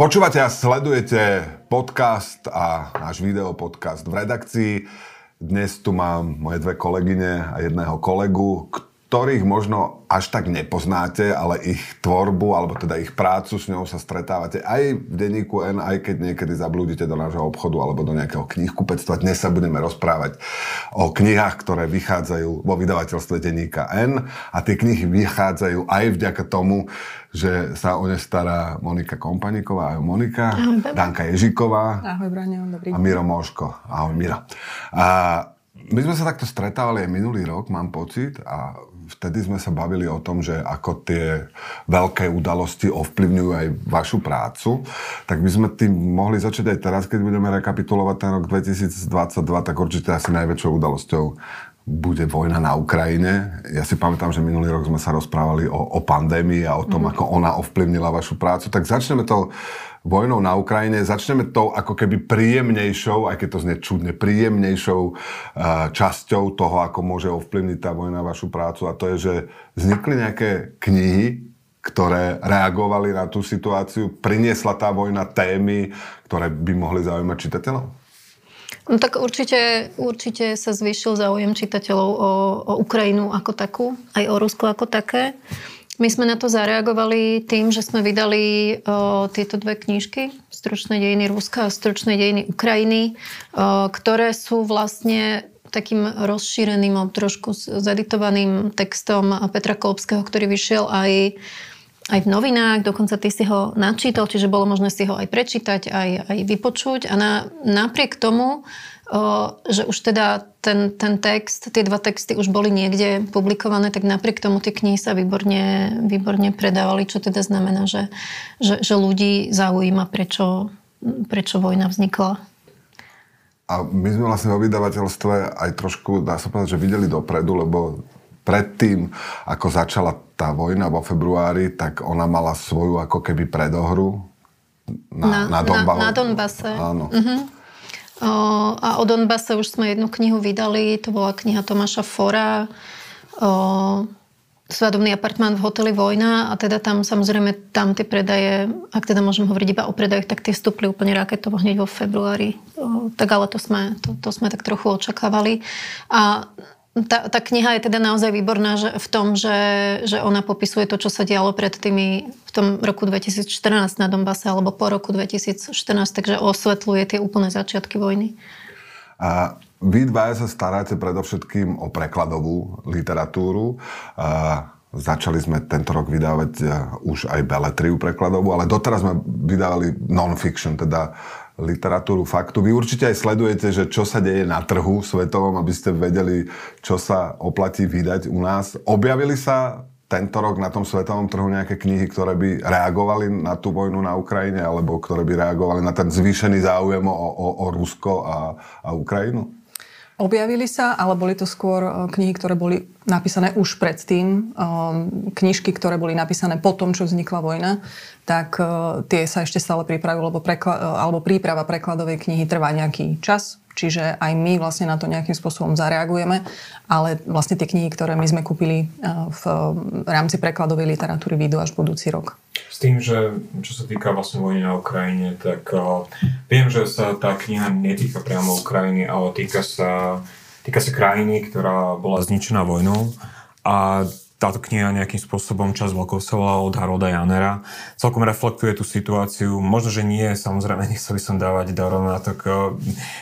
Počúvate a sledujete podcast a náš video podcast v redakcii. Dnes tu mám moje dve kolegyne a jedného kolegu, ktorých možno až tak nepoznáte, ale ich tvorbu, alebo teda ich prácu s ňou sa stretávate aj v denníku N, aj keď niekedy zablúdite do nášho obchodu alebo do nejakého knihkupectva. Dnes sa budeme rozprávať o knihách, ktoré vychádzajú vo vydavateľstve denníka N a tie knihy vychádzajú aj vďaka tomu, že sa o ne stará Monika Kompaníková. Ahoj Monika. Ahoj, Danka Ježiková. Ahoj Braňo, dobrý A Miro Moško. Ahoj Miro. A my sme sa takto stretávali aj minulý rok, mám pocit, a vtedy sme sa bavili o tom, že ako tie veľké udalosti ovplyvňujú aj vašu prácu. Tak by sme tým mohli začať aj teraz, keď budeme rekapitulovať ten rok 2022, tak určite asi najväčšou udalosťou bude vojna na Ukrajine. Ja si pamätám, že minulý rok sme sa rozprávali o, o pandémii a o tom, mm. ako ona ovplyvnila vašu prácu. Tak začneme to vojnou na Ukrajine. Začneme to ako keby príjemnejšou, aj keď to znie čudne, príjemnejšou uh, časťou toho, ako môže ovplyvniť tá vojna vašu prácu. A to je, že vznikli nejaké knihy, ktoré reagovali na tú situáciu. Priniesla tá vojna témy, ktoré by mohli zaujímať čitateľov? No tak určite, určite sa zvýšil záujem čitateľov o, o Ukrajinu ako takú, aj o Rusko ako také. My sme na to zareagovali tým, že sme vydali o, tieto dve knižky, Stručné dejiny Ruska a Stručné dejiny Ukrajiny, o, ktoré sú vlastne takým rozšíreným, trošku zaditovaným textom Petra Kolbského, ktorý vyšiel aj aj v novinách, dokonca ty si ho načítal, čiže bolo možné si ho aj prečítať, aj, aj vypočuť. A na, napriek tomu, o, že už teda ten, ten text, tie dva texty už boli niekde publikované, tak napriek tomu tie knihy sa výborne, výborne predávali, čo teda znamená, že, že, že ľudí zaujíma, prečo, prečo vojna vznikla. A my sme vlastne vo vydavateľstve aj trošku, dá sa povedať, že videli dopredu, lebo predtým, ako začala tá vojna vo februári, tak ona mala svoju ako keby predohru na, na, na, Donba- na, na Donbase. Áno. Uh-huh. O, a o Donbase už sme jednu knihu vydali, to bola kniha Tomáša Fora, o, svadobný apartmán v hoteli Vojna a teda tam samozrejme tam tie predaje, ak teda môžem hovoriť iba o predajoch, tak tie stúpli úplne raketovo hneď vo februári. O, tak ale to sme, to, to sme tak trochu očakávali. A tá, tá kniha je teda naozaj výborná že, v tom, že, že ona popisuje to, čo sa dialo pred tými v tom roku 2014 na Donbase alebo po roku 2014, takže osvetľuje tie úplné začiatky vojny. A vy dvaja sa staráte predovšetkým o prekladovú literatúru. A Začali sme tento rok vydávať e, už aj beletriu prekladovú, ale doteraz sme vydávali non-fiction, teda literatúru faktu. Vy určite aj sledujete, že čo sa deje na trhu svetovom, aby ste vedeli, čo sa oplatí vydať u nás. Objavili sa tento rok na tom svetovom trhu nejaké knihy, ktoré by reagovali na tú vojnu na Ukrajine, alebo ktoré by reagovali na ten zvýšený záujem o, o, o Rusko a, a Ukrajinu? Objavili sa, ale boli to skôr e, knihy, ktoré boli napísané už predtým. E, knižky, ktoré boli napísané po tom, čo vznikla vojna, tak e, tie sa ešte stále pripravujú, lebo, prekla- alebo príprava prekladovej knihy trvá nejaký čas, Čiže aj my vlastne na to nejakým spôsobom zareagujeme, ale vlastne tie knihy, ktoré my sme kúpili v rámci prekladovej literatúry, výjdu až budúci rok. S tým, že čo sa týka vlastne vojny na Ukrajine, tak uh, viem, že sa tá kniha netýka priamo Ukrajiny, ale týka sa, týka sa krajiny, ktorá bola zničená vojnou a táto kniha nejakým spôsobom čas Vlkovsova od Harolda Janera celkom reflektuje tú situáciu. Možno, že nie, samozrejme, nechcel by som dávať na to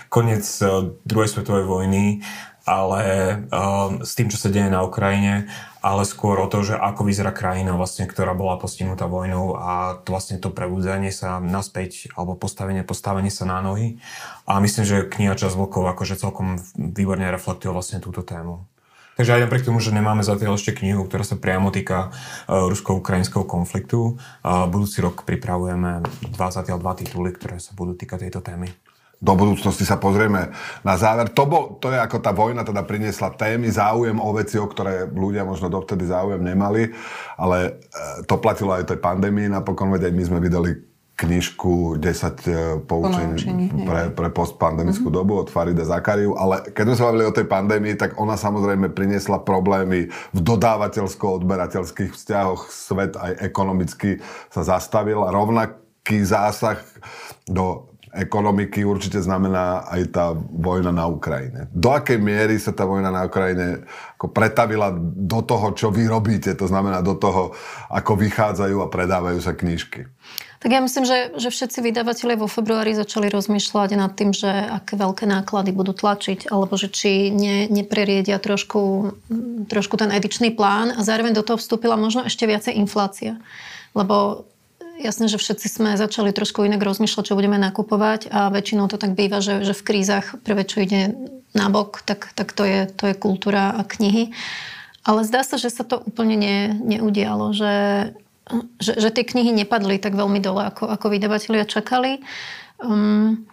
koniec eh, druhej svetovej vojny, ale um, s tým, čo sa deje na Ukrajine, ale skôr o to, že ako vyzerá krajina, vlastne, ktorá bola postihnutá vojnou a to vlastne to prebudzanie sa naspäť, alebo postavenie, postavenie sa na nohy. A myslím, že kniha Čas vlkov akože celkom výborne reflektuje vlastne túto tému. Takže aj napriek tomu, že nemáme zatiaľ ešte knihu, ktorá sa priamo týka uh, rusko-ukrajinského konfliktu, uh, budúci rok pripravujeme dva, zatiaľ dva tituly, ktoré sa budú týkať tejto témy do budúcnosti sa pozrieme na záver. To, bol, to je ako tá vojna teda priniesla témy, záujem o veci, o ktoré ľudia možno dovtedy záujem nemali, ale e, to platilo aj tej pandémii napokon, veď aj my sme vydali knižku 10 e, poučení pre, pre postpandemickú mm-hmm. dobu od Farida Zakariu, ale keď sme sa bavili o tej pandémii, tak ona samozrejme priniesla problémy v dodávateľsko-odberateľských vzťahoch. Svet aj ekonomicky sa zastavil a rovnak veľký zásah do ekonomiky určite znamená aj tá vojna na Ukrajine. Do akej miery sa tá vojna na Ukrajine ako pretavila do toho, čo vy robíte, to znamená do toho, ako vychádzajú a predávajú sa knižky? Tak ja myslím, že, že všetci vydavatelia vo februári začali rozmýšľať nad tým, že aké veľké náklady budú tlačiť, alebo že či ne, nepreriedia trošku, trošku ten edičný plán a zároveň do toho vstúpila možno ešte viacej inflácia. Lebo jasné, že všetci sme začali trošku inak rozmýšľať, čo budeme nakupovať a väčšinou to tak býva, že, že v krízach prvé, čo ide nabok, tak, tak to, je, to je kultúra a knihy. Ale zdá sa, že sa to úplne ne, neudialo, že, že, že tie knihy nepadli tak veľmi dole, ako, ako vydavatelia čakali. Um,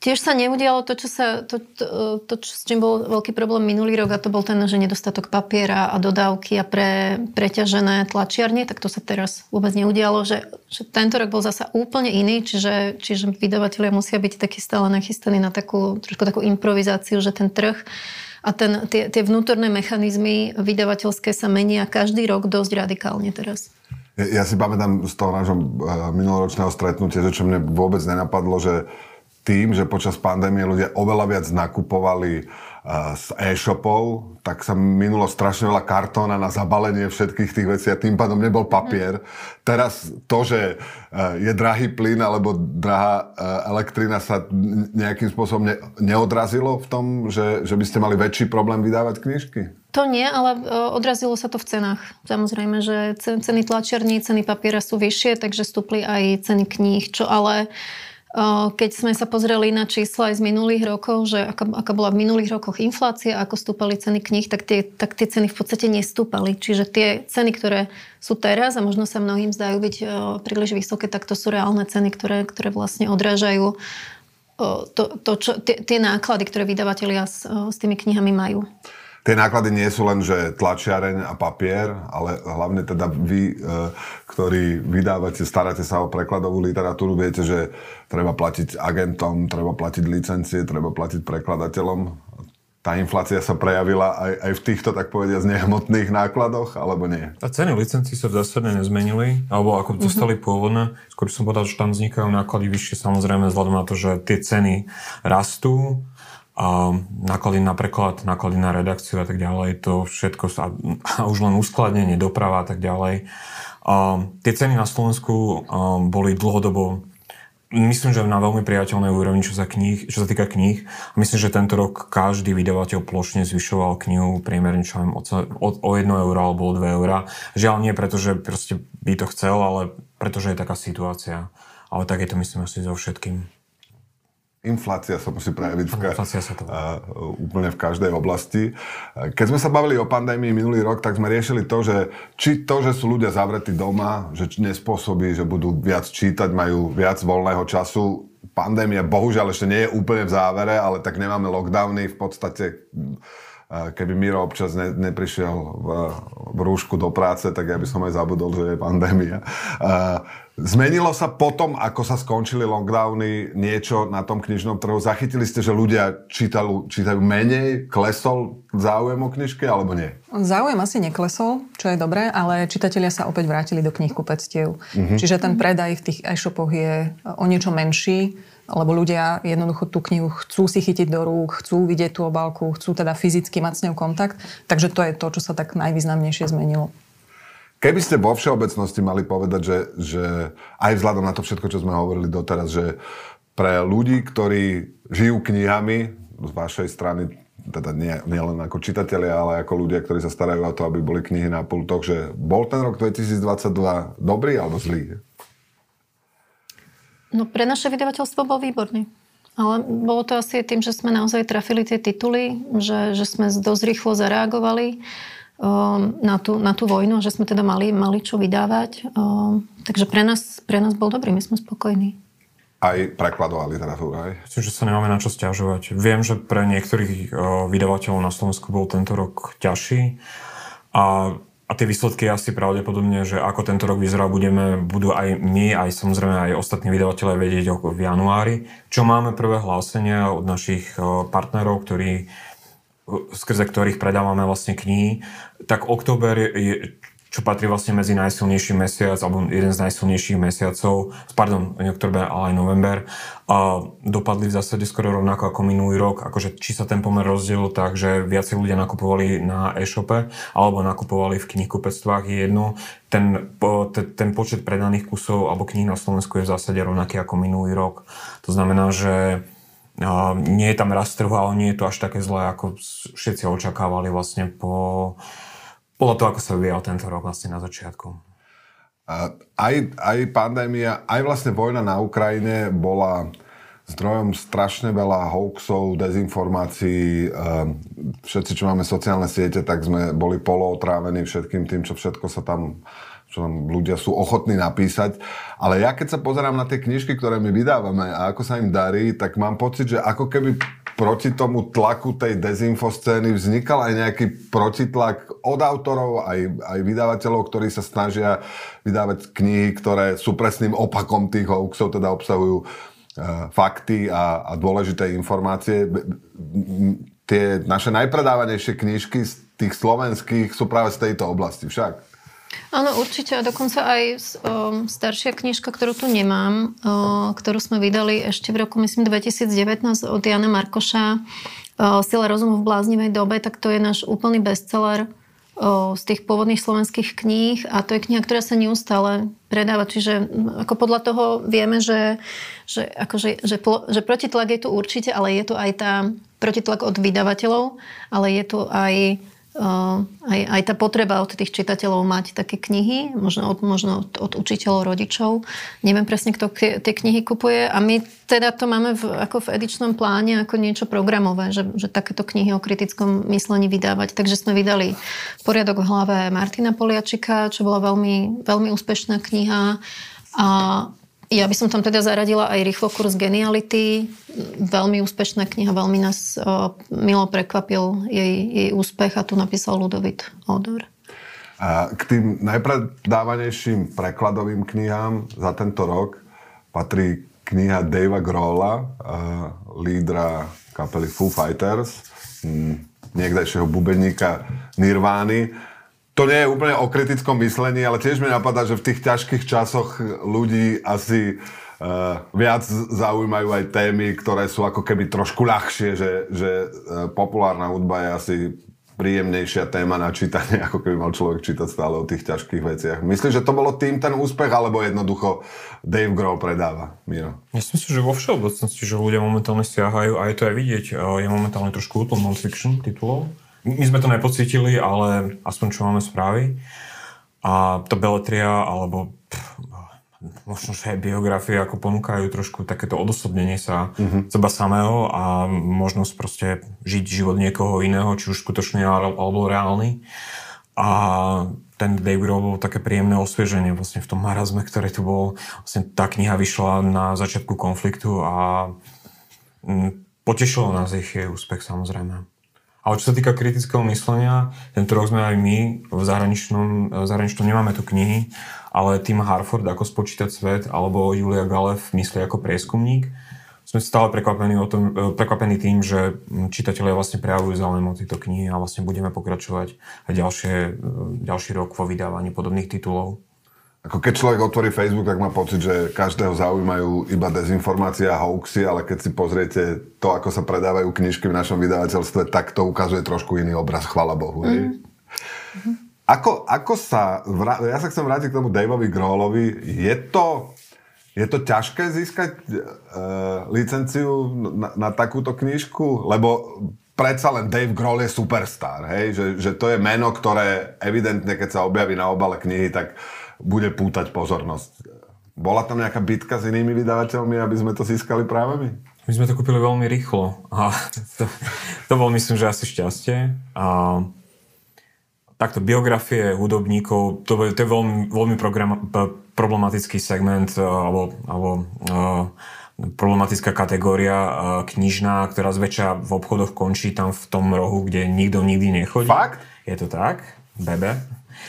Tiež sa neudialo to, čo sa, to, to, to, čo, s čím bol veľký problém minulý rok a to bol ten, že nedostatok papiera a dodávky a pre, preťažené tlačiarne, tak to sa teraz vôbec neudialo, že, že tento rok bol zasa úplne iný, čiže, čiže vydavatelia musia byť takí stále nachystaní na takú, trošku takú improvizáciu, že ten trh a ten, tie, tie vnútorné mechanizmy vydavateľské sa menia každý rok dosť radikálne teraz. Ja, si pamätám z toho nášho uh, minuloročného stretnutia, že čo mne vôbec nenapadlo, že tým, že počas pandémie ľudia oveľa viac nakupovali z e-shopov, tak sa minulo strašne veľa kartóna na zabalenie všetkých tých vecí a tým pádom nebol papier. Teraz to, že eh, je drahý plyn alebo drahá eh, elektrina sa nejakým spôsobom ne- neodrazilo v tom, že, že by ste mali väčší problém vydávať knižky? To nie, ale odrazilo sa to v cenách. Samozrejme, že ceny tlačiarní, ceny papiera sú vyššie, takže stúpli aj ceny kníh, čo ale keď sme sa pozreli na čísla aj z minulých rokov, že aká, aká bola v minulých rokoch inflácia, ako stúpali ceny kníh, tak tie, tak tie ceny v podstate nestúpali. Čiže tie ceny, ktoré sú teraz a možno sa mnohým zdajú byť príliš vysoké, tak to sú reálne ceny, ktoré, ktoré vlastne odrážajú to, to, čo, tie, tie náklady, ktoré vydavatelia s, s tými knihami majú. Tie náklady nie sú len, že tlačiareň a papier, ale hlavne teda vy, e, ktorí vydávate, staráte sa o prekladovú literatúru, viete, že treba platiť agentom, treba platiť licencie, treba platiť prekladateľom. Tá inflácia sa prejavila aj, aj v týchto, tak povediať, nehmotných nákladoch, alebo nie? A ceny licencií sa v zásade nezmenili, alebo ako zostali mm-hmm. pôvodné. Skôr som povedal, že tam vznikajú náklady vyššie, samozrejme, vzhľadom na to, že tie ceny rastú, náklady na preklad, náklady na redakciu a tak ďalej, to všetko sa, a už len uskladnenie, doprava a tak ďalej. A tie ceny na Slovensku boli dlhodobo myslím, že na veľmi priateľnej úrovni, čo sa, kníh, čo sa týka kníh. Myslím, že tento rok každý vydavateľ plošne zvyšoval knihu priemerne čo o, o 1 euro alebo o 2 eura. Žiaľ nie preto, že proste by to chcel, ale pretože je taká situácia. Ale tak je to myslím asi so všetkým. Inflácia sa musí prejaviť v ka- sa to... uh, úplne v každej oblasti. Keď sme sa bavili o pandémii minulý rok, tak sme riešili to, že či to, že sú ľudia zavretí doma, že nespôsobí, že budú viac čítať, majú viac voľného času. Pandémia bohužiaľ ešte nie je úplne v závere, ale tak nemáme lockdowny. V podstate keby Miro občas ne, neprišiel v, v rúšku do práce, tak ja by som aj zabudol, že je pandémia. Zmenilo sa potom, ako sa skončili lockdowny, niečo na tom knižnom trhu? Zachytili ste, že ľudia čítajú, čítajú menej? Klesol záujem o knižky, alebo nie? Záujem asi neklesol, čo je dobré, ale čitatelia sa opäť vrátili do knihkupectiev. Mm-hmm. Čiže ten predaj v tých e-shopoch je o niečo menší lebo ľudia jednoducho tú knihu chcú si chytiť do rúk, chcú vidieť tú obálku, chcú teda fyzicky mať s ňou kontakt. Takže to je to, čo sa tak najvýznamnejšie zmenilo. Keby ste vo všeobecnosti mali povedať, že, že aj vzhľadom na to všetko, čo sme hovorili doteraz, že pre ľudí, ktorí žijú knihami z vašej strany, teda nie, nie ako čitatelia, ale ako ľudia, ktorí sa starajú o to, aby boli knihy na pultoch, že bol ten rok 2022 dobrý alebo zlý? No pre naše vydavateľstvo bol výborný. Ale bolo to asi tým, že sme naozaj trafili tie tituly, že, že sme dosť rýchlo zareagovali um, na, tú, na tú vojnu, že sme teda mali, mali čo vydávať. Um, takže pre nás, pre nás bol dobrý, my sme spokojní. Aj prekladová literatúra, aj? Myslím, že sa nemáme na čo stiažovať. Viem, že pre niektorých uh, vydavateľov na Slovensku bol tento rok ťažší. A a tie výsledky asi pravdepodobne, že ako tento rok vyzerá, budeme, budú aj my, aj samozrejme aj ostatní vydavatelé vedieť v januári. Čo máme prvé hlásenia od našich partnerov, ktorí, skrze ktorých predávame vlastne knihy, tak október je, čo patrí vlastne medzi najsilnejší mesiac, alebo jeden z najsilnejších mesiacov, pardon, nie ale aj november, a dopadli v zásade skoro rovnako ako minulý rok, akože či sa ten pomer rozdiel tak, že viacej ľudia nakupovali na e-shope, alebo nakupovali v knihkupectvách, je jedno, ten, ten počet predaných kusov alebo kníh na Slovensku je v zásade rovnaký ako minulý rok. To znamená, že nie je tam rast ale nie je to až také zlé, ako všetci očakávali vlastne po podľa toho, ako sa vyvíjal tento rok vlastne na začiatku. Aj, aj pandémia, aj vlastne vojna na Ukrajine bola zdrojom strašne veľa hoaxov, dezinformácií. Všetci, čo máme sociálne siete, tak sme boli polootrávení všetkým tým, čo všetko sa tam čo nám ľudia sú ochotní napísať. Ale ja keď sa pozerám na tie knižky, ktoré my vydávame a ako sa im darí, tak mám pocit, že ako keby proti tomu tlaku tej dezinfoscény vznikal aj nejaký protitlak od autorov, aj, aj vydávateľov, ktorí sa snažia vydávať knihy, ktoré sú presným opakom tých hoaxov, teda obsahujú uh, fakty a, a dôležité informácie. Tie naše najpredávanejšie knižky z tých slovenských sú práve z tejto oblasti však. Áno, určite. A dokonca aj um, staršia knižka, ktorú tu nemám, uh, ktorú sme vydali ešte v roku, myslím, 2019 od Jana Markoša, uh, Sila rozumu v bláznivej dobe, tak to je náš úplný bestseller uh, z tých pôvodných slovenských kníh a to je kniha, ktorá sa neustále predáva. Čiže ako podľa toho vieme, že, že, akože, že, plo, že protitlak je tu určite, ale je tu aj tá protitlak od vydavateľov, ale je tu aj aj, aj tá potreba od tých čitateľov mať také knihy, možno od, možno od, od učiteľov, rodičov. Neviem presne, kto k, tie knihy kupuje a my teda to máme v, ako v edičnom pláne ako niečo programové, že, že takéto knihy o kritickom myslení vydávať. Takže sme vydali Poriadok v hlave Martina Poliačika, čo bola veľmi, veľmi úspešná kniha a ja by som tam teda zaradila aj rýchlo kurz Geniality. Veľmi úspešná kniha, veľmi nás uh, milo prekvapil jej, jej úspech a tu napísal Ludovit Odor. A k tým najpredávanejším prekladovým knihám za tento rok patrí kniha Davea Grohla, uh, lídra kapely Foo Fighters, m, niekdajšieho bubeníka Nirvány to nie je úplne o kritickom myslení, ale tiež mi napadá, že v tých ťažkých časoch ľudí asi uh, viac zaujímajú aj témy, ktoré sú ako keby trošku ľahšie, že, že uh, populárna hudba je asi príjemnejšia téma na čítanie, ako keby mal človek čítať stále o tých ťažkých veciach. Myslíš, že to bolo tým ten úspech, alebo jednoducho Dave Grohl predáva, Miro? Myslím si, že vo všeobecnosti, že ľudia momentálne stiahajú, a je to aj vidieť, je momentálne trošku útlom non-fiction titulov, my sme to nepocítili, ale aspoň čo máme správy. A to Beletria, alebo pff, možno, že aj biografie ako ponúkajú trošku takéto odosobnenie sa uh-huh. seba samého a možnosť proste žiť život niekoho iného, či už skutočný alebo reálny. A ten Dave Grohl bol také príjemné osvieženie vlastne v tom marazme, ktoré tu bol. Vlastne tá kniha vyšla na začiatku konfliktu a mm, potešilo nás ich jej úspech samozrejme. Ale čo sa týka kritického myslenia, tento rok sme aj my v zahraničnom, v zahraničnom nemáme tu knihy, ale Tim Harford ako spočítať svet alebo Julia Galev myslí ako prieskumník. Sme stále prekvapení, o tom, e, prekvapení tým, že čitatelia vlastne prejavujú záujem o tieto knihy a vlastne budeme pokračovať aj ďalšie, e, ďalší rok vo vydávaní podobných titulov. Ako keď človek otvorí Facebook, tak má pocit, že každého zaujímajú iba dezinformácie a hoaxy, ale keď si pozriete to, ako sa predávajú knižky v našom vydavateľstve, tak to ukazuje trošku iný obraz, chvala Bohu. Mm. Ako, ako sa, ja sa chcem vrátiť k tomu Daveovi Grohlovi, je to, je to ťažké získať uh, licenciu na, na takúto knižku? Lebo predsa len Dave Grohl je superstar, hej? Že, že to je meno, ktoré evidentne, keď sa objaví na obale knihy, tak bude pútať pozornosť. Bola tam nejaká bitka s inými vydavateľmi, aby sme to získali práve my? My sme to kúpili veľmi rýchlo a to, to bol myslím, že asi šťastie. A takto biografie hudobníkov, to, je, to je veľmi, veľmi program, problematický segment alebo, alebo uh, problematická kategória uh, knižná, ktorá zväčša v obchodoch končí tam v tom rohu, kde nikto nikdy nechodí. Fakt? Je to tak? Bebe?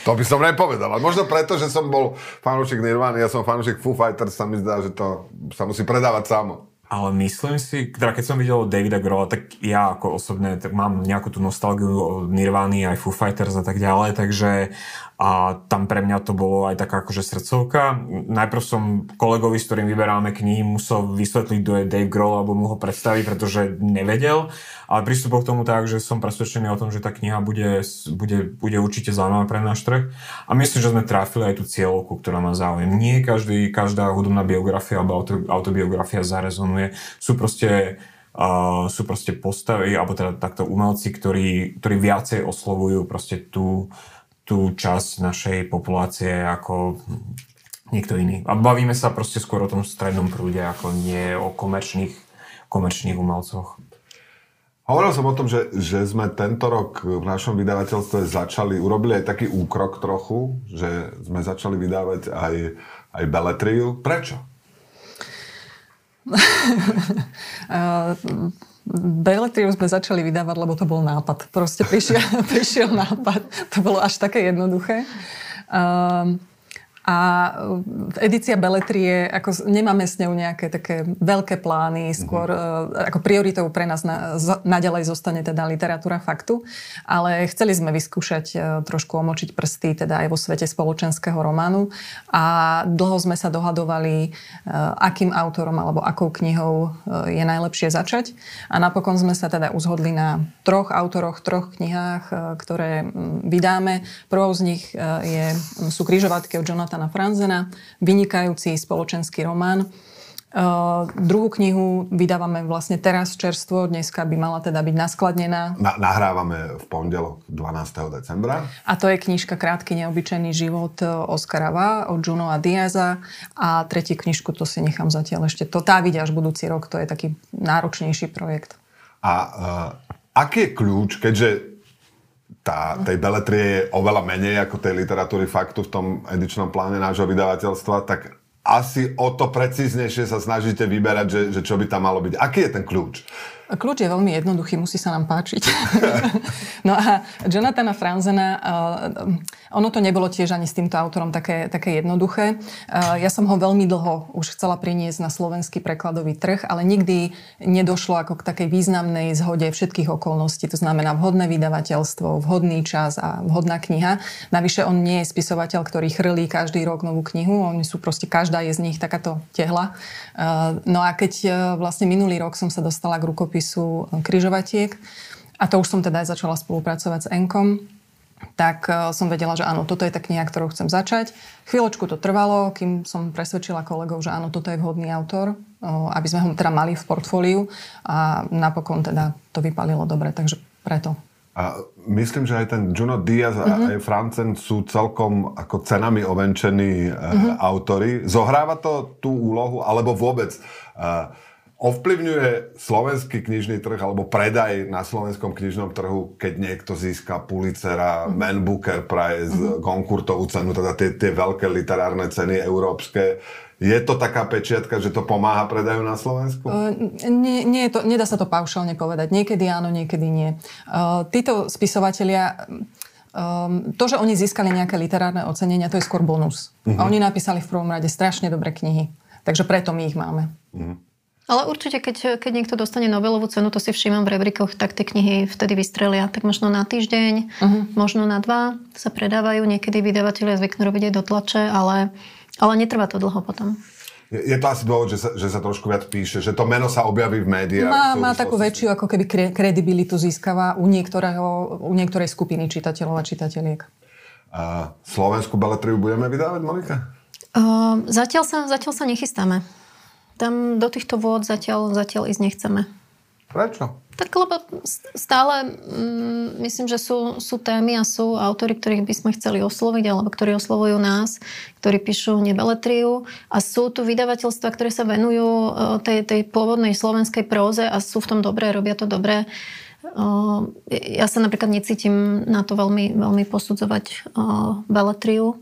To by som nepovedal. Možno preto, že som bol fanúšik Nirvana, ja som fanúšik Foo Fighters, sa mi zdá, že to sa musí predávať samo. Ale myslím si, teda keď som videl Davida Grola, tak ja ako osobne tak mám nejakú tú nostalgiu od Nirvany, aj Foo Fighters a tak ďalej, takže a tam pre mňa to bolo aj taká akože srdcovka. Najprv som kolegovi, s ktorým vyberáme knihy, musel vysvetliť, kto je Dave Grohl, alebo mu ho predstaviť, pretože nevedel. Ale pristúpil k tomu tak, že som presvedčený o tom, že tá kniha bude, bude, bude určite zaujímavá pre náš trh. A myslím, že sme trafili aj tú cieľovku, ktorá má záujem. Nie každý, každá hudobná biografia alebo autobiografia zarezonuje. Sú proste Uh, sú proste postavy, alebo teda takto umelci, ktorí, ktorí viacej oslovujú proste tú, tú časť našej populácie ako niekto iný. A bavíme sa proste skôr o tom strednom prúde, ako nie o komerčných, komerčných umelcoch. Hovoril som o tom, že, že sme tento rok v našom vydavateľstve začali, urobili aj taký úkrok trochu, že sme začali vydávať aj, aj beletriu. Prečo? Beletriu sme začali vydávať, lebo to bol nápad. Proste prišiel, prišiel nápad. To bolo až také jednoduché. Um, a e, edícia Beletrie, ako nemáme s ňou nejaké také veľké plány, skôr mm-hmm. ako prioritou pre nás na, naďalej zostane teda literatúra faktu, ale chceli sme vyskúšať e, trošku omočiť prsty teda aj vo svete spoločenského románu a dlho sme sa dohadovali, akým autorom alebo akou knihou je najlepšie začať a napokon sme sa teda uzhodli na troch autoroch, troch knihách, ktoré vydáme. Prvou z nich je, sú križovatky od Jonathan Jonathana Franzena, vynikajúci spoločenský román. Uh, druhú knihu vydávame vlastne teraz čerstvo, dneska by mala teda byť naskladnená. Na, nahrávame v pondelok 12. decembra. A to je knižka Krátky neobyčajný život Oskara Va od Juno a Diaza. A tretiu knižku to si nechám zatiaľ ešte. To tá vidia až budúci rok, to je taký náročnejší projekt. A uh, aký je kľúč, keďže tá, tej beletrie je oveľa menej ako tej literatúry faktu v tom edičnom pláne nášho vydavateľstva, tak asi o to precíznejšie sa snažíte vyberať, že, že čo by tam malo byť. Aký je ten kľúč? Kľúč je veľmi jednoduchý, musí sa nám páčiť. no a Jonathana Franzena, uh, ono to nebolo tiež ani s týmto autorom také, také jednoduché. Ja som ho veľmi dlho už chcela priniesť na slovenský prekladový trh, ale nikdy nedošlo ako k takej významnej zhode všetkých okolností. To znamená vhodné vydavateľstvo, vhodný čas a vhodná kniha. Navyše on nie je spisovateľ, ktorý chrlí každý rok novú knihu. Oni sú proste, každá je z nich takáto tehla. No a keď vlastne minulý rok som sa dostala k rukopisu eh, kryžovatiek. A to už som teda aj začala spolupracovať s Enkom tak eh, som vedela, že áno, toto je tá kniha, ktorú chcem začať. Chvíľočku to trvalo, kým som presvedčila kolegov, že áno, toto je vhodný autor, eh, aby sme ho teda mali v portfóliu a napokon teda to vypalilo dobre, takže preto. A myslím, že aj ten Juno Diaz a uh-huh. aj Francen sú celkom ako cenami ovenčení uh-huh. autory. Zohráva to tú úlohu, alebo vôbec uh, Ovplyvňuje slovenský knižný trh alebo predaj na slovenskom knižnom trhu, keď niekto získa Pulitzera, mm-hmm. Man Booker Prize, mm-hmm. Konkurtovú cenu, teda tie, tie veľké literárne ceny európske. Je to taká pečiatka, že to pomáha predaju na Slovensku? Uh, nie, nie to, nedá sa to paušálne povedať. Niekedy áno, niekedy nie. Uh, títo spisovatelia um, to, že oni získali nejaké literárne ocenenia, to je skôr bonus. Uh-huh. A oni napísali v prvom rade strašne dobré knihy. Takže preto my ich máme. Uh-huh. Ale určite, keď, keď niekto dostane Nobelovú cenu, to si všímam v rebrikoch, tak tie knihy vtedy vystrelia. Tak možno na týždeň, uh-huh. možno na dva sa predávajú. Niekedy vydavatelia zvyknú robiť aj do tlače, ale, ale netrvá to dlho potom. Je, to asi dôvod, že sa, že sa trošku viac píše, že to meno sa objaví v médiách. Má, má takú väčšiu ako keby kredibilitu získava u, niektorého, u niektorej skupiny čitateľov a čitateľiek. A slovenskú beletriu budeme vydávať, Monika? Uh, zatiaľ, sa, zatiaľ sa nechystáme tam do týchto vôd zatiaľ, zatiaľ ísť nechceme. Prečo? Tak lebo stále mm, myslím, že sú, sú témy a sú autory, ktorých by sme chceli osloviť alebo ktorí oslovujú nás, ktorí píšu nebeletriu a sú tu vydavateľstva, ktoré sa venujú e, tej, tej pôvodnej slovenskej próze a sú v tom dobré, robia to dobré. E, ja sa napríklad necítim na to veľmi, veľmi posudzovať e, beletriu,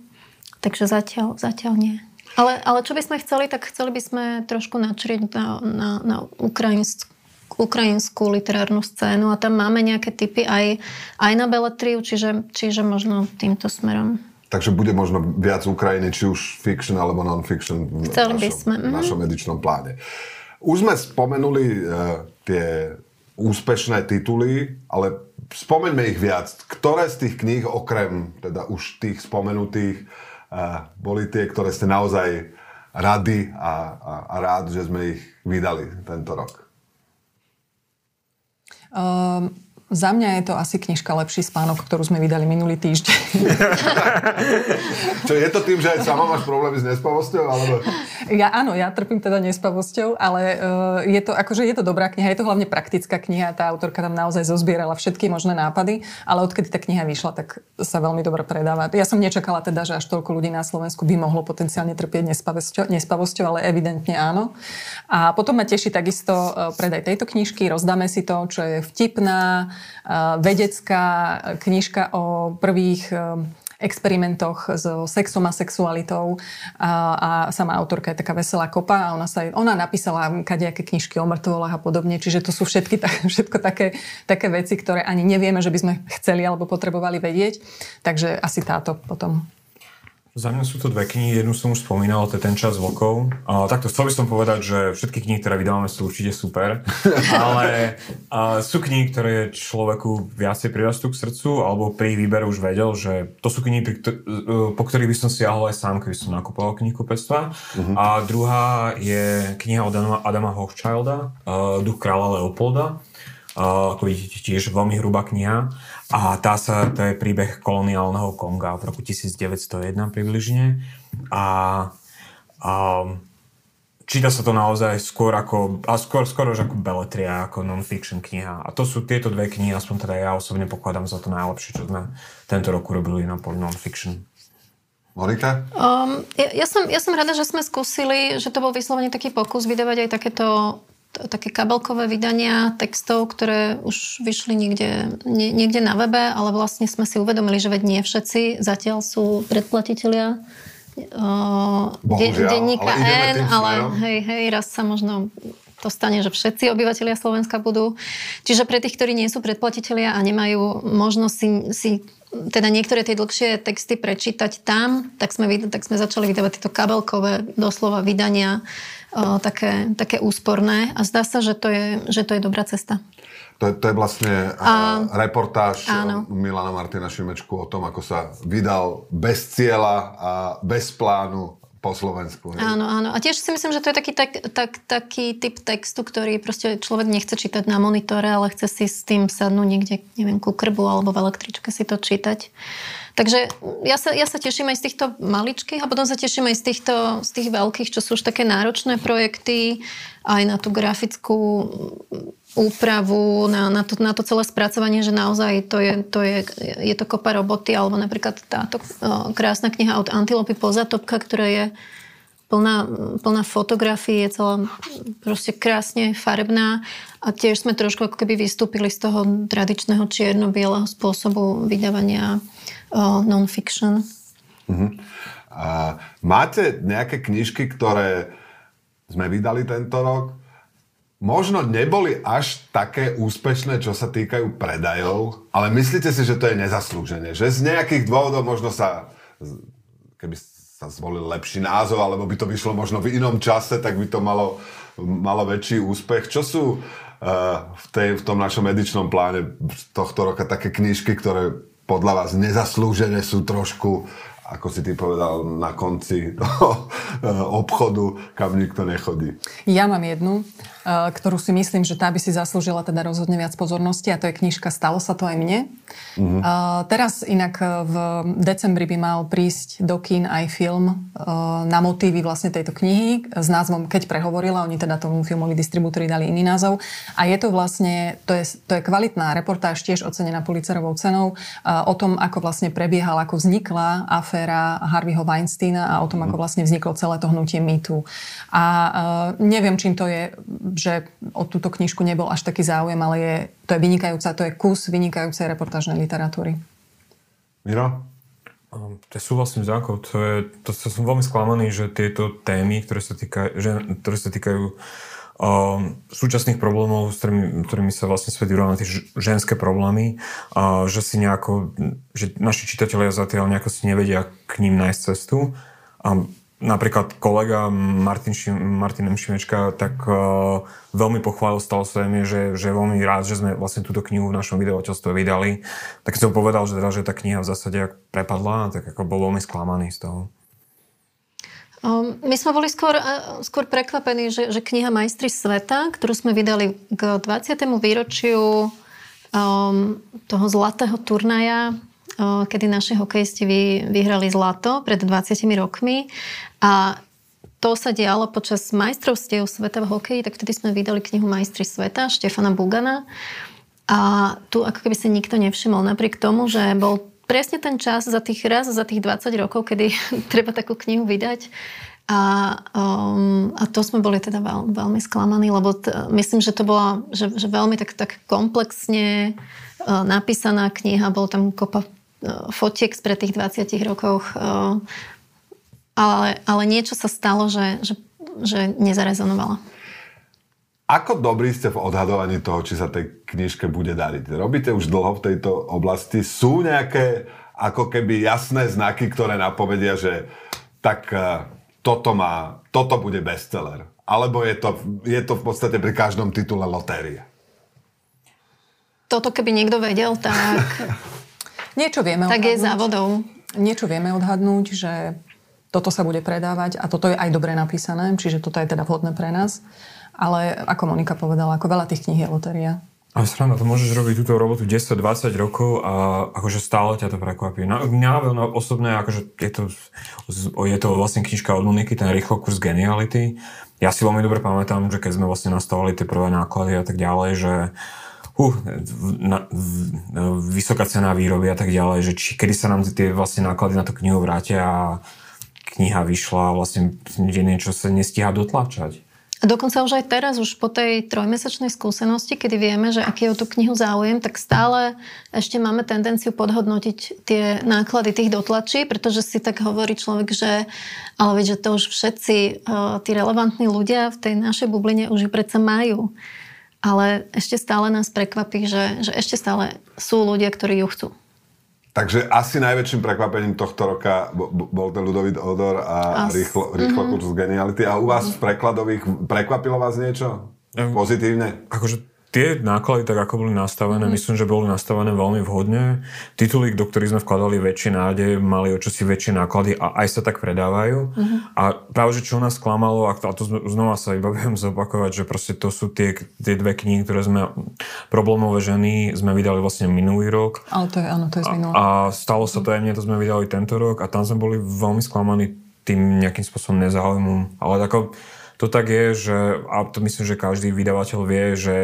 takže zatiaľ, zatiaľ nie. Ale, ale čo by sme chceli, tak chceli by sme trošku načrieť na, na, na ukrajinskú ukrajinskú literárnu scénu a tam máme nejaké typy aj, aj na beletriu, čiže, čiže možno týmto smerom. Takže bude možno viac Ukrajiny, či už fiction alebo non-fiction v Chceli našom, by sme. v našom edičnom pláne. Už sme spomenuli uh, tie úspešné tituly, ale spomeňme ich viac. Ktoré z tých kníh, okrem teda už tých spomenutých, uh, boli tie, ktoré ste naozaj rady a, a, a rád, že sme ich vydali tento rok? Um, za mňa je to asi knižka Lepší spánok, ktorú sme vydali minulý týždeň. Čo je to tým, že aj sama máš problémy s nespavosťou? Alebo... Ja áno, ja trpím teda nespavosťou, ale uh, je to, akože je to dobrá kniha, je to hlavne praktická kniha, tá autorka tam naozaj zozbierala všetky možné nápady, ale odkedy tá kniha vyšla, tak sa veľmi dobre predáva. Ja som nečakala teda, že až toľko ľudí na Slovensku by mohlo potenciálne trpieť nespavosťou, nespavosťou ale evidentne áno. A potom ma teší takisto uh, predaj tejto knižky, rozdáme si to, čo je vtipná, vedecká knižka o prvých experimentoch so sexom a sexualitou. A, a sama autorka je taká veselá kopa a ona, sa, ona napísala kadejaké knižky o mŕtvolách a podobne, čiže to sú všetky, všetko také, také veci, ktoré ani nevieme, že by sme chceli alebo potrebovali vedieť, takže asi táto potom za mňa sú to dve knihy, jednu som už spomínal, to je ten čas vlkov. A, takto chcel by som povedať, že všetky knihy, ktoré vydávame, sú určite super, ale a, sú knihy, ktoré človeku viacej prirastú k srdcu, alebo pri výbere už vedel, že to sú knihy, e, po ktorých by som siahol aj sám, keby som nakupoval knihu pectva. Uh-huh. A druhá je kniha od Adama, Adama Hochschilda, uh, Duch kráľa Leopolda. Uh, ako vidíte, tiež veľmi hrubá kniha. A tá sa, to je príbeh koloniálneho Konga v roku 1901 približne. A, a číta sa to naozaj skôr ako, a skôr, skôr už ako beletria, ako non-fiction kniha. A to sú tieto dve knihy, aspoň teda ja osobne pokladám za to najlepšie, čo sme tento rok urobili na poli non-fiction. Monika? Um, ja, ja, som, ja som rada, že sme skúsili, že to bol vyslovene taký pokus vydávať aj takéto také kabelkové vydania textov, ktoré už vyšli niekde, nie, niekde na webe, ale vlastne sme si uvedomili, že veď nie všetci zatiaľ sú predplatitelia Bohužiaľ, denníka ale N, ale hej, hej, raz sa možno to stane, že všetci obyvateľia Slovenska budú. Čiže pre tých, ktorí nie sú predplatitelia a nemajú možnosť si, si teda niektoré tie dlhšie texty prečítať tam, tak sme, tak sme začali vydávať tieto kabelkové doslova vydania o, také, také úsporné a zdá sa, že to je, že to je dobrá cesta. To je, to je vlastne a, reportáž áno. Milana Martina Šimečku o tom, ako sa vydal bez cieľa a bez plánu po Slovensku. Hej? Áno, áno. A tiež si myslím, že to je taký, tak, tak, taký typ textu, ktorý proste človek nechce čítať na monitore, ale chce si s tým sadnúť niekde, neviem, ku krbu alebo v električke si to čítať. Takže ja sa, ja sa teším aj z týchto maličkých a potom sa teším aj z týchto z tých veľkých, čo sú už také náročné projekty, aj na tú grafickú úpravu, na, na, to, na to celé spracovanie, že naozaj to je, to je, je to kopa roboty, alebo napríklad táto o, krásna kniha od Antilopy Pozatopka, ktorá je plná, plná fotografií, je celá proste krásne farebná a tiež sme trošku ako keby vystúpili z toho tradičného čierno-bieleho spôsobu vydávania uh, non-fiction. Uh-huh. A máte nejaké knižky, ktoré sme vydali tento rok, možno neboli až také úspešné, čo sa týkajú predajov, ale myslíte si, že to je nezaslúžené? Že z nejakých dôvodov možno sa, keby sa zvolil lepší názov, alebo by to vyšlo možno v inom čase, tak by to malo, malo väčší úspech. Čo sú uh, v, tej, v tom našom edičnom pláne tohto roka také knižky, ktoré podľa vás nezaslúžené sú trošku ako si ty povedal, na konci toho obchodu, kam nikto nechodí. Ja mám jednu, ktorú si myslím, že tá by si zaslúžila teda rozhodne viac pozornosti a to je knižka Stalo sa to aj mne. Mm-hmm. Teraz inak eh, v decembri by mal prísť do kín aj film na motívy vlastne tejto knihy s názvom Keď prehovorila, oni teda tomu filmovi distribútori dali iný názov a je to vlastne, to je, to je kvalitná reportáž tiež ocenená policerovou cenou o tom, ako vlastne prebiehala, ako vznikla aféra Harveyho Weinsteina a o tom, ako mhm. vlastne vzniklo celé to hnutie mýtu. A neviem, čím to je, že o túto knižku nebol až taký záujem, ale je, to je vynikajúca, to je kus vynikajúcej reportážnej literatúry. Miro? To je súhlasím s to, je, to, to som veľmi sklamaný, že tieto témy, ktoré sa, týka, že, ktoré sa týkajú uh, súčasných problémov, s ktorými, ktorými sa vlastne svet vyrovná, tie ženské problémy, uh, že si nejako, že naši čitatelia zatiaľ nejako si nevedia k ním nájsť cestu. A napríklad kolega Martin, Martin. Šimečka tak uh, veľmi pochválil, stalo sa mi, že, že veľmi rád, že sme vlastne túto knihu v našom vydavateľstve vydali. Tak som povedal, že, teda, že tá kniha v zásade prepadla, tak ako bol veľmi sklamaný z toho. Um, my sme boli skôr, uh, skôr prekvapení, že, že kniha Majstri sveta, ktorú sme vydali k 20. výročiu um, toho zlatého turnaja kedy naši hokejisti vyhrali zlato pred 20 rokmi a to sa dialo počas majstrovstiev sveta v hokeji, tak vtedy sme vydali knihu Majstri sveta Štefana Bugana. A tu ako keby sa nikto nevšimol, napriek tomu, že bol presne ten čas za tých raz, za tých 20 rokov, kedy treba takú knihu vydať. A, um, a to sme boli teda veľ, veľmi sklamaní, lebo t- myslím, že to bola že, že veľmi tak, tak komplexne uh, napísaná kniha, bol tam kopa uh, fotiek spred tých 20 rokoch. Uh, ale, ale niečo sa stalo, že, že, že nezarezonovalo. Ako dobrý ste v odhadovaní toho, či sa tej knižke bude dariť? Robíte už dlho v tejto oblasti? Sú nejaké ako keby jasné znaky, ktoré napovedia, že tak uh, toto, má, toto bude bestseller? Alebo je to, je to v podstate pri každom titule lotérie? Toto keby niekto vedel, tak... Niečo vieme Tak odhadnúť. je závodou. Niečo vieme odhadnúť, že toto sa bude predávať a toto je aj dobre napísané, čiže toto je teda vhodné pre nás. Ale ako Monika povedala, ako veľa tých kníh je lotéria. A sranda, to môžeš robiť túto robotu 10-20 rokov a akože stále ťa to prekvapí. Na, mňa veľmi osobné, akože je to, je to vlastne knižka od Moniky, ten rýchlo kurz geniality. Ja si veľmi dobre pamätám, že keď sme vlastne nastavili tie prvé náklady a tak ďalej, že uh, na, vysoká cena výroby a tak ďalej, že či, kedy sa nám tie vlastne náklady na tú knihu vrátia a kniha vyšla vlastne niečo sa nestíha dotlačať. A dokonca už aj teraz, už po tej trojmesačnej skúsenosti, kedy vieme, že aký je o tú knihu záujem, tak stále ešte máme tendenciu podhodnotiť tie náklady tých dotlačí, pretože si tak hovorí človek, že ale veď, že to už všetci uh, tí relevantní ľudia v tej našej bubline už ju predsa majú. Ale ešte stále nás prekvapí, že, že ešte stále sú ľudia, ktorí ju chcú. Takže asi najväčším prekvapením tohto roka bol ten Ludovit Odor a As. rýchlo, rýchlo mm-hmm. kurz geniality. A u vás v prekladových prekvapilo vás niečo? Pozitívne? Akože tie náklady, tak ako boli nastavené, mm. myslím, že boli nastavené veľmi vhodne. Tituly, do ktorých sme vkladali väčšie nádej, mali o čosi väčšie náklady a aj sa tak predávajú. Mm. A práve, že čo nás klamalo, a to znova sa iba viem zopakovať, že proste to sú tie, tie dve knihy, ktoré sme, problémové ženy, sme vydali vlastne minulý rok. Ale to je, áno, to je z A, a stalo sa to aj mne, to sme vydali tento rok a tam sme boli veľmi sklamaní tým nejakým spôsobom nezáujmom. Ale ako to tak je, že, a to myslím, že každý vydavateľ vie, že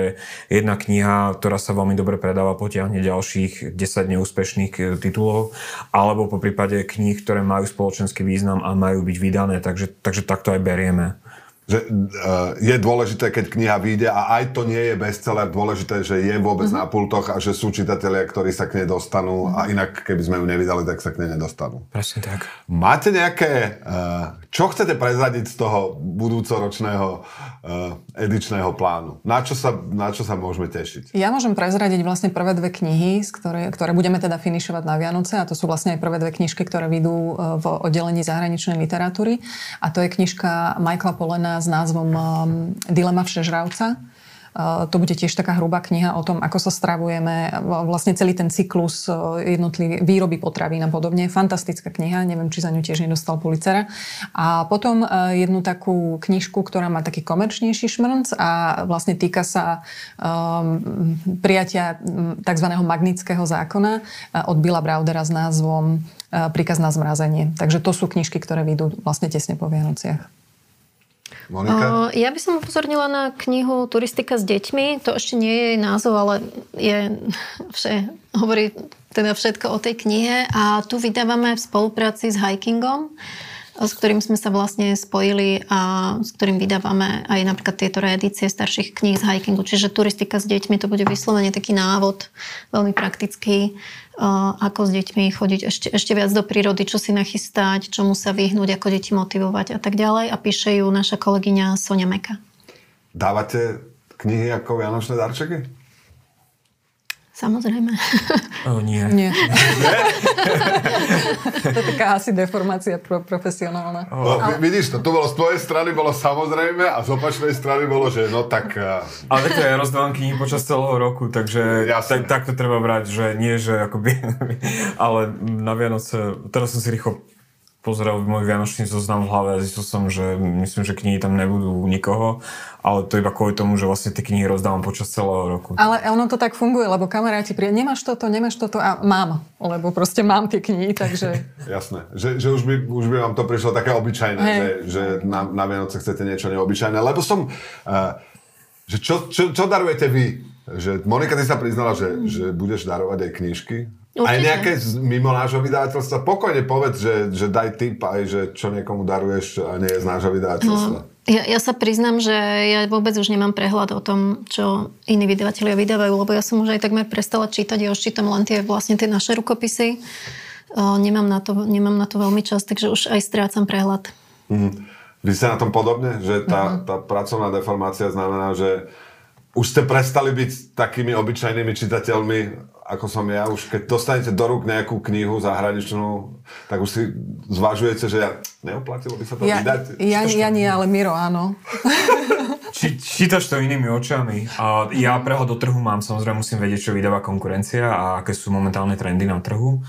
jedna kniha, ktorá sa veľmi dobre predáva, potiahne ďalších 10 neúspešných eh, titulov, alebo po prípade kníh, ktoré majú spoločenský význam a majú byť vydané, takže, takže takto aj berieme že uh, je dôležité, keď kniha vyjde a aj to nie je bestseller, dôležité, že je vôbec mm-hmm. na pultoch a že sú čitatelia, ktorí sa k nej dostanú mm-hmm. a inak, keby sme ju nevydali, tak sa k nej nedostanú. Presne tak. Máte nejaké, uh, čo chcete prezradiť z toho budúcoročného uh, edičného plánu? Na čo, sa, na čo sa môžeme tešiť? Ja môžem prezradiť vlastne prvé dve knihy, ktoré, ktoré budeme teda finišovať na Vianoce a to sú vlastne aj prvé dve knižky, ktoré vyjdú v oddelení zahraničnej literatúry a to je knižka Michaela Polena s názvom um, Dilema všežravca. Uh, to bude tiež taká hrubá kniha o tom, ako sa stravujeme, vlastne celý ten cyklus uh, jednotlivý výroby potravín a podobne. Fantastická kniha, neviem, či za ňu tiež nedostal Pulicera. A potom uh, jednu takú knižku, ktorá má taký komerčnejší šmrnc a vlastne týka sa um, prijatia tzv. magnického zákona od Billa Braudera s názvom Príkaz na zmrazenie. Takže to sú knižky, ktoré vyjdú vlastne tesne po Vianociach. Monika? Ja by som upozornila na knihu Turistika s deťmi. To ešte nie je jej názov, ale je, vše, hovorí teda všetko o tej knihe. A tu vydávame v spolupráci s Hikingom s ktorým sme sa vlastne spojili a s ktorým vydávame aj napríklad tieto reedície starších kníh z hikingu. Čiže turistika s deťmi, to bude vyslovene taký návod, veľmi praktický, ako s deťmi chodiť ešte, ešte viac do prírody, čo si nachystať, čomu sa vyhnúť, ako deti motivovať a tak ďalej. A píše ju naša kolegyňa Sonia Meka. Dávate knihy ako Vianočné darčeky? Samozrejme. O, nie. Nie. to je taká asi deformácia pro, profesionálna. No, ale... Vidíš to, tu bolo z tvojej strany bolo samozrejme a z opačnej strany bolo, že no tak... Uh... Ale to ja rozdávam knihy počas celého roku, takže tak, tak to treba brať, že nie, že akoby... ale na Vianoce, teraz som si rýchlo pozrel môj vianočný zoznam v hlave a zistil som, že myslím, že knihy tam nebudú nikoho, ale to iba kvôli tomu, že vlastne tie knihy rozdávam počas celého roku. Ale ono to tak funguje, lebo kamaráti príde, nemáš toto, nemáš toto a mám, lebo proste mám tie knihy, takže... Jasné, že, že už, by, už by vám to prišlo také obyčajné, hey. že, že na, na Vianoce chcete niečo neobyčajné, lebo som... Uh, že čo, čo, čo darujete vy? Že Monika, ty sa priznala, že, že budeš darovať aj knižky Určite. Aj nejaké mimo nášho vydavateľstva, pokojne povedz, že, že daj tip aj, že čo niekomu daruješ a nie je z nášho vydavateľstva. No, ja, ja sa priznám, že ja vôbec už nemám prehľad o tom, čo iní vydavatelia vydávajú, lebo ja som už aj takmer prestala čítať, ja už čítam len tie vlastne tie naše rukopisy. O, nemám, na to, nemám na to veľmi čas, takže už aj strácam prehľad. Mm. Vy ste na tom podobne, že tá, uh-huh. tá pracovná deformácia znamená, že už ste prestali byť takými obyčajnými čitateľmi ako som ja, už keď dostanete do rúk nejakú knihu zahraničnú, tak už si zvažujete, že ja, neoplatilo by sa to ja, vydať? Ja, ja nie, ale Miro áno. Či, čítaš to inými očami. A ja prehľad do trhu mám, samozrejme musím vedieť, čo vydáva konkurencia a aké sú momentálne trendy na trhu.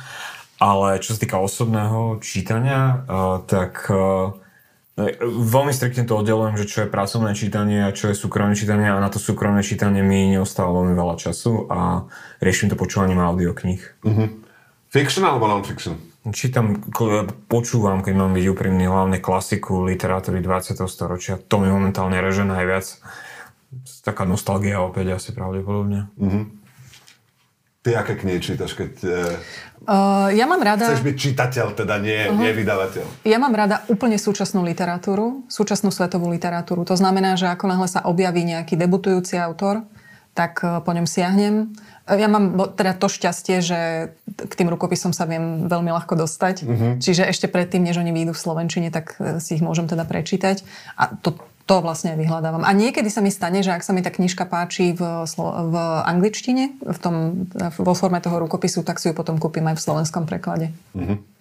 Ale čo sa týka osobného čítania, tak No, veľmi striktne to oddelujem, že čo je pracovné čítanie a čo je súkromné čítanie a na to súkromné čítanie mi neostáva veľmi veľa času a riešim to počúvaním audiokníh. Uh-huh. Fiction alebo non-fiction? Čítam, počúvam, keď mám byť úprimný, hlavne klasiku literatúry 20. storočia. To mi momentálne reže najviac. Taká nostalgia opäť asi pravdepodobne. Uh-huh. Ty aké knihy čítaš, keď... Uh, ja mám rada... Chceš byť čitateľ, teda nie, uh-huh. nie vydavateľ. Ja mám rada úplne súčasnú literatúru, súčasnú svetovú literatúru. To znamená, že ako náhle sa objaví nejaký debutujúci autor, tak uh, po ňom siahnem. Ja mám teda to šťastie, že k tým rukopisom sa viem veľmi ľahko dostať. Uh-huh. Čiže ešte predtým, než oni vyjdú v Slovenčine, tak si ich môžem teda prečítať. A to to vlastne vyhľadávam. A niekedy sa mi stane, že ak sa mi tá knižka páči v, v angličtine, v tom, vo forme toho rukopisu, tak si ju potom kúpim aj v slovenskom preklade. Mm-hmm.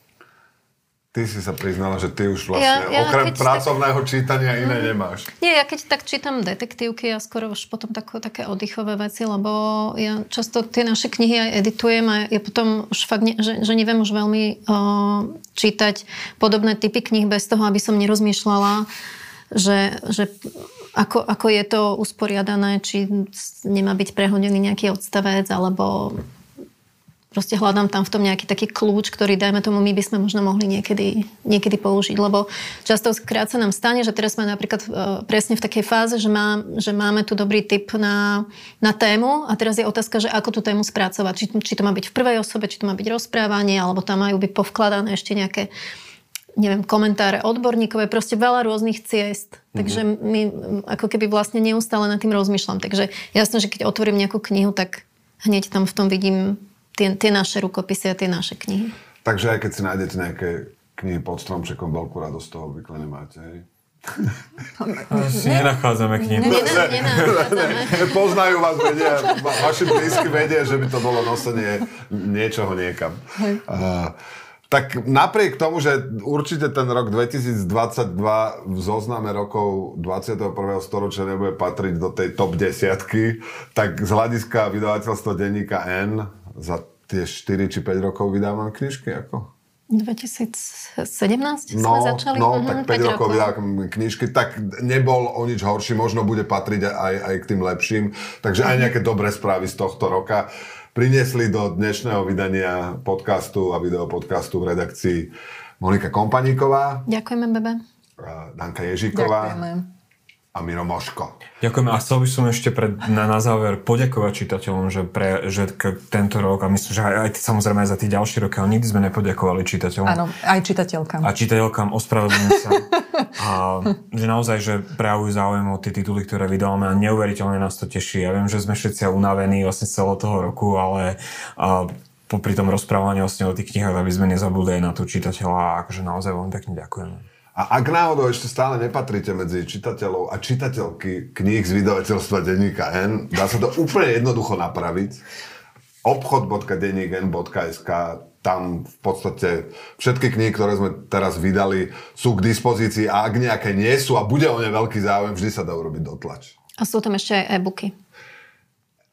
Ty si sa priznala, že ty už vlastne ja, ja okrem pracovného tak... čítania iné mm, nemáš. Nie, ja keď tak čítam detektívky a skoro už potom tako, také oddychové veci, lebo ja často tie naše knihy aj editujem a ja potom už fakt, ne, že, že neviem už veľmi uh, čítať podobné typy kníh bez toho, aby som nerozmýšľala že, že ako, ako je to usporiadané, či nemá byť prehodený nejaký odstavec, alebo proste hľadám tam v tom nejaký taký kľúč, ktorý, dajme tomu, my by sme možno mohli niekedy, niekedy použiť, lebo častokrát sa nám stane, že teraz sme napríklad e, presne v takej fáze, že, má, že máme tu dobrý tip na, na tému a teraz je otázka, že ako tú tému spracovať. Či, či to má byť v prvej osobe, či to má byť rozprávanie, alebo tam majú byť povkladané ešte nejaké neviem, komentáre odborníkové, proste veľa rôznych ciest. Mm-hmm. Takže my ako keby vlastne neustále nad tým rozmýšľam. Takže jasné, že keď otvorím nejakú knihu, tak hneď tam v tom vidím tie, tie naše rukopisy a tie naše knihy. Takže aj keď si nájdete nejaké knihy pod stromčekom, veľkú radosť toho obvykle nemáte, hej? Si ne, nenachádzame knihy. Ne, ne, ne, Poznajú vás, vedia, vaši blízky vedia, že by to bolo nosenie niečoho niekam. Uh, tak napriek tomu, že určite ten rok 2022 v zozname rokov 21. storočia nebude patriť do tej top desiatky, tak z hľadiska vydavateľstva denníka N za tie 4 či 5 rokov vydávam knižky ako? 2017 no, sme začali? No, uh-huh, tak 5, 5 rokov vydávam knižky, tak nebol o nič horší, možno bude patriť aj, aj k tým lepším, takže aj nejaké dobré správy z tohto roka priniesli do dnešného vydania podcastu a videopodcastu v redakcii Monika Kompaníková. Ďakujeme, Bebe. Danka Ježíková. Ďakujeme a Miro Moško. Ďakujem a chcel by som ešte pred, na, na záver poďakovať čitateľom, že, pre, že k, tento rok a myslím, že aj, aj samozrejme aj za tie ďalšie roky, ale nikdy sme nepoďakovali čitateľom. Áno, aj čitateľkám. A čitateľkám ospravedlňujem sa. a že naozaj, že prejavujú záujem o tie tituly, ktoré vydávame a neuveriteľne nás to teší. Ja viem, že sme všetci unavení vlastne celého toho roku, ale a, popri tom rozprávaní vlastne o tých knihách, aby sme nezabudli aj na tú čitateľa a akože naozaj veľmi pekne ďakujeme. A ak náhodou ešte stále nepatríte medzi čitateľov a čitateľky kníh z vydavateľstva Denníka N, dá sa to úplne jednoducho napraviť. obchod.denníkn.sk tam v podstate všetky knihy, ktoré sme teraz vydali, sú k dispozícii a ak nejaké nie sú a bude o ne veľký záujem, vždy sa dá urobiť dotlač. A sú tam ešte aj e-booky.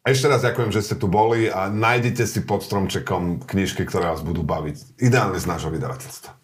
Ešte raz ďakujem, že ste tu boli a nájdete si pod stromčekom knižky, ktoré vás budú baviť. Ideálne z nášho vydavateľstva.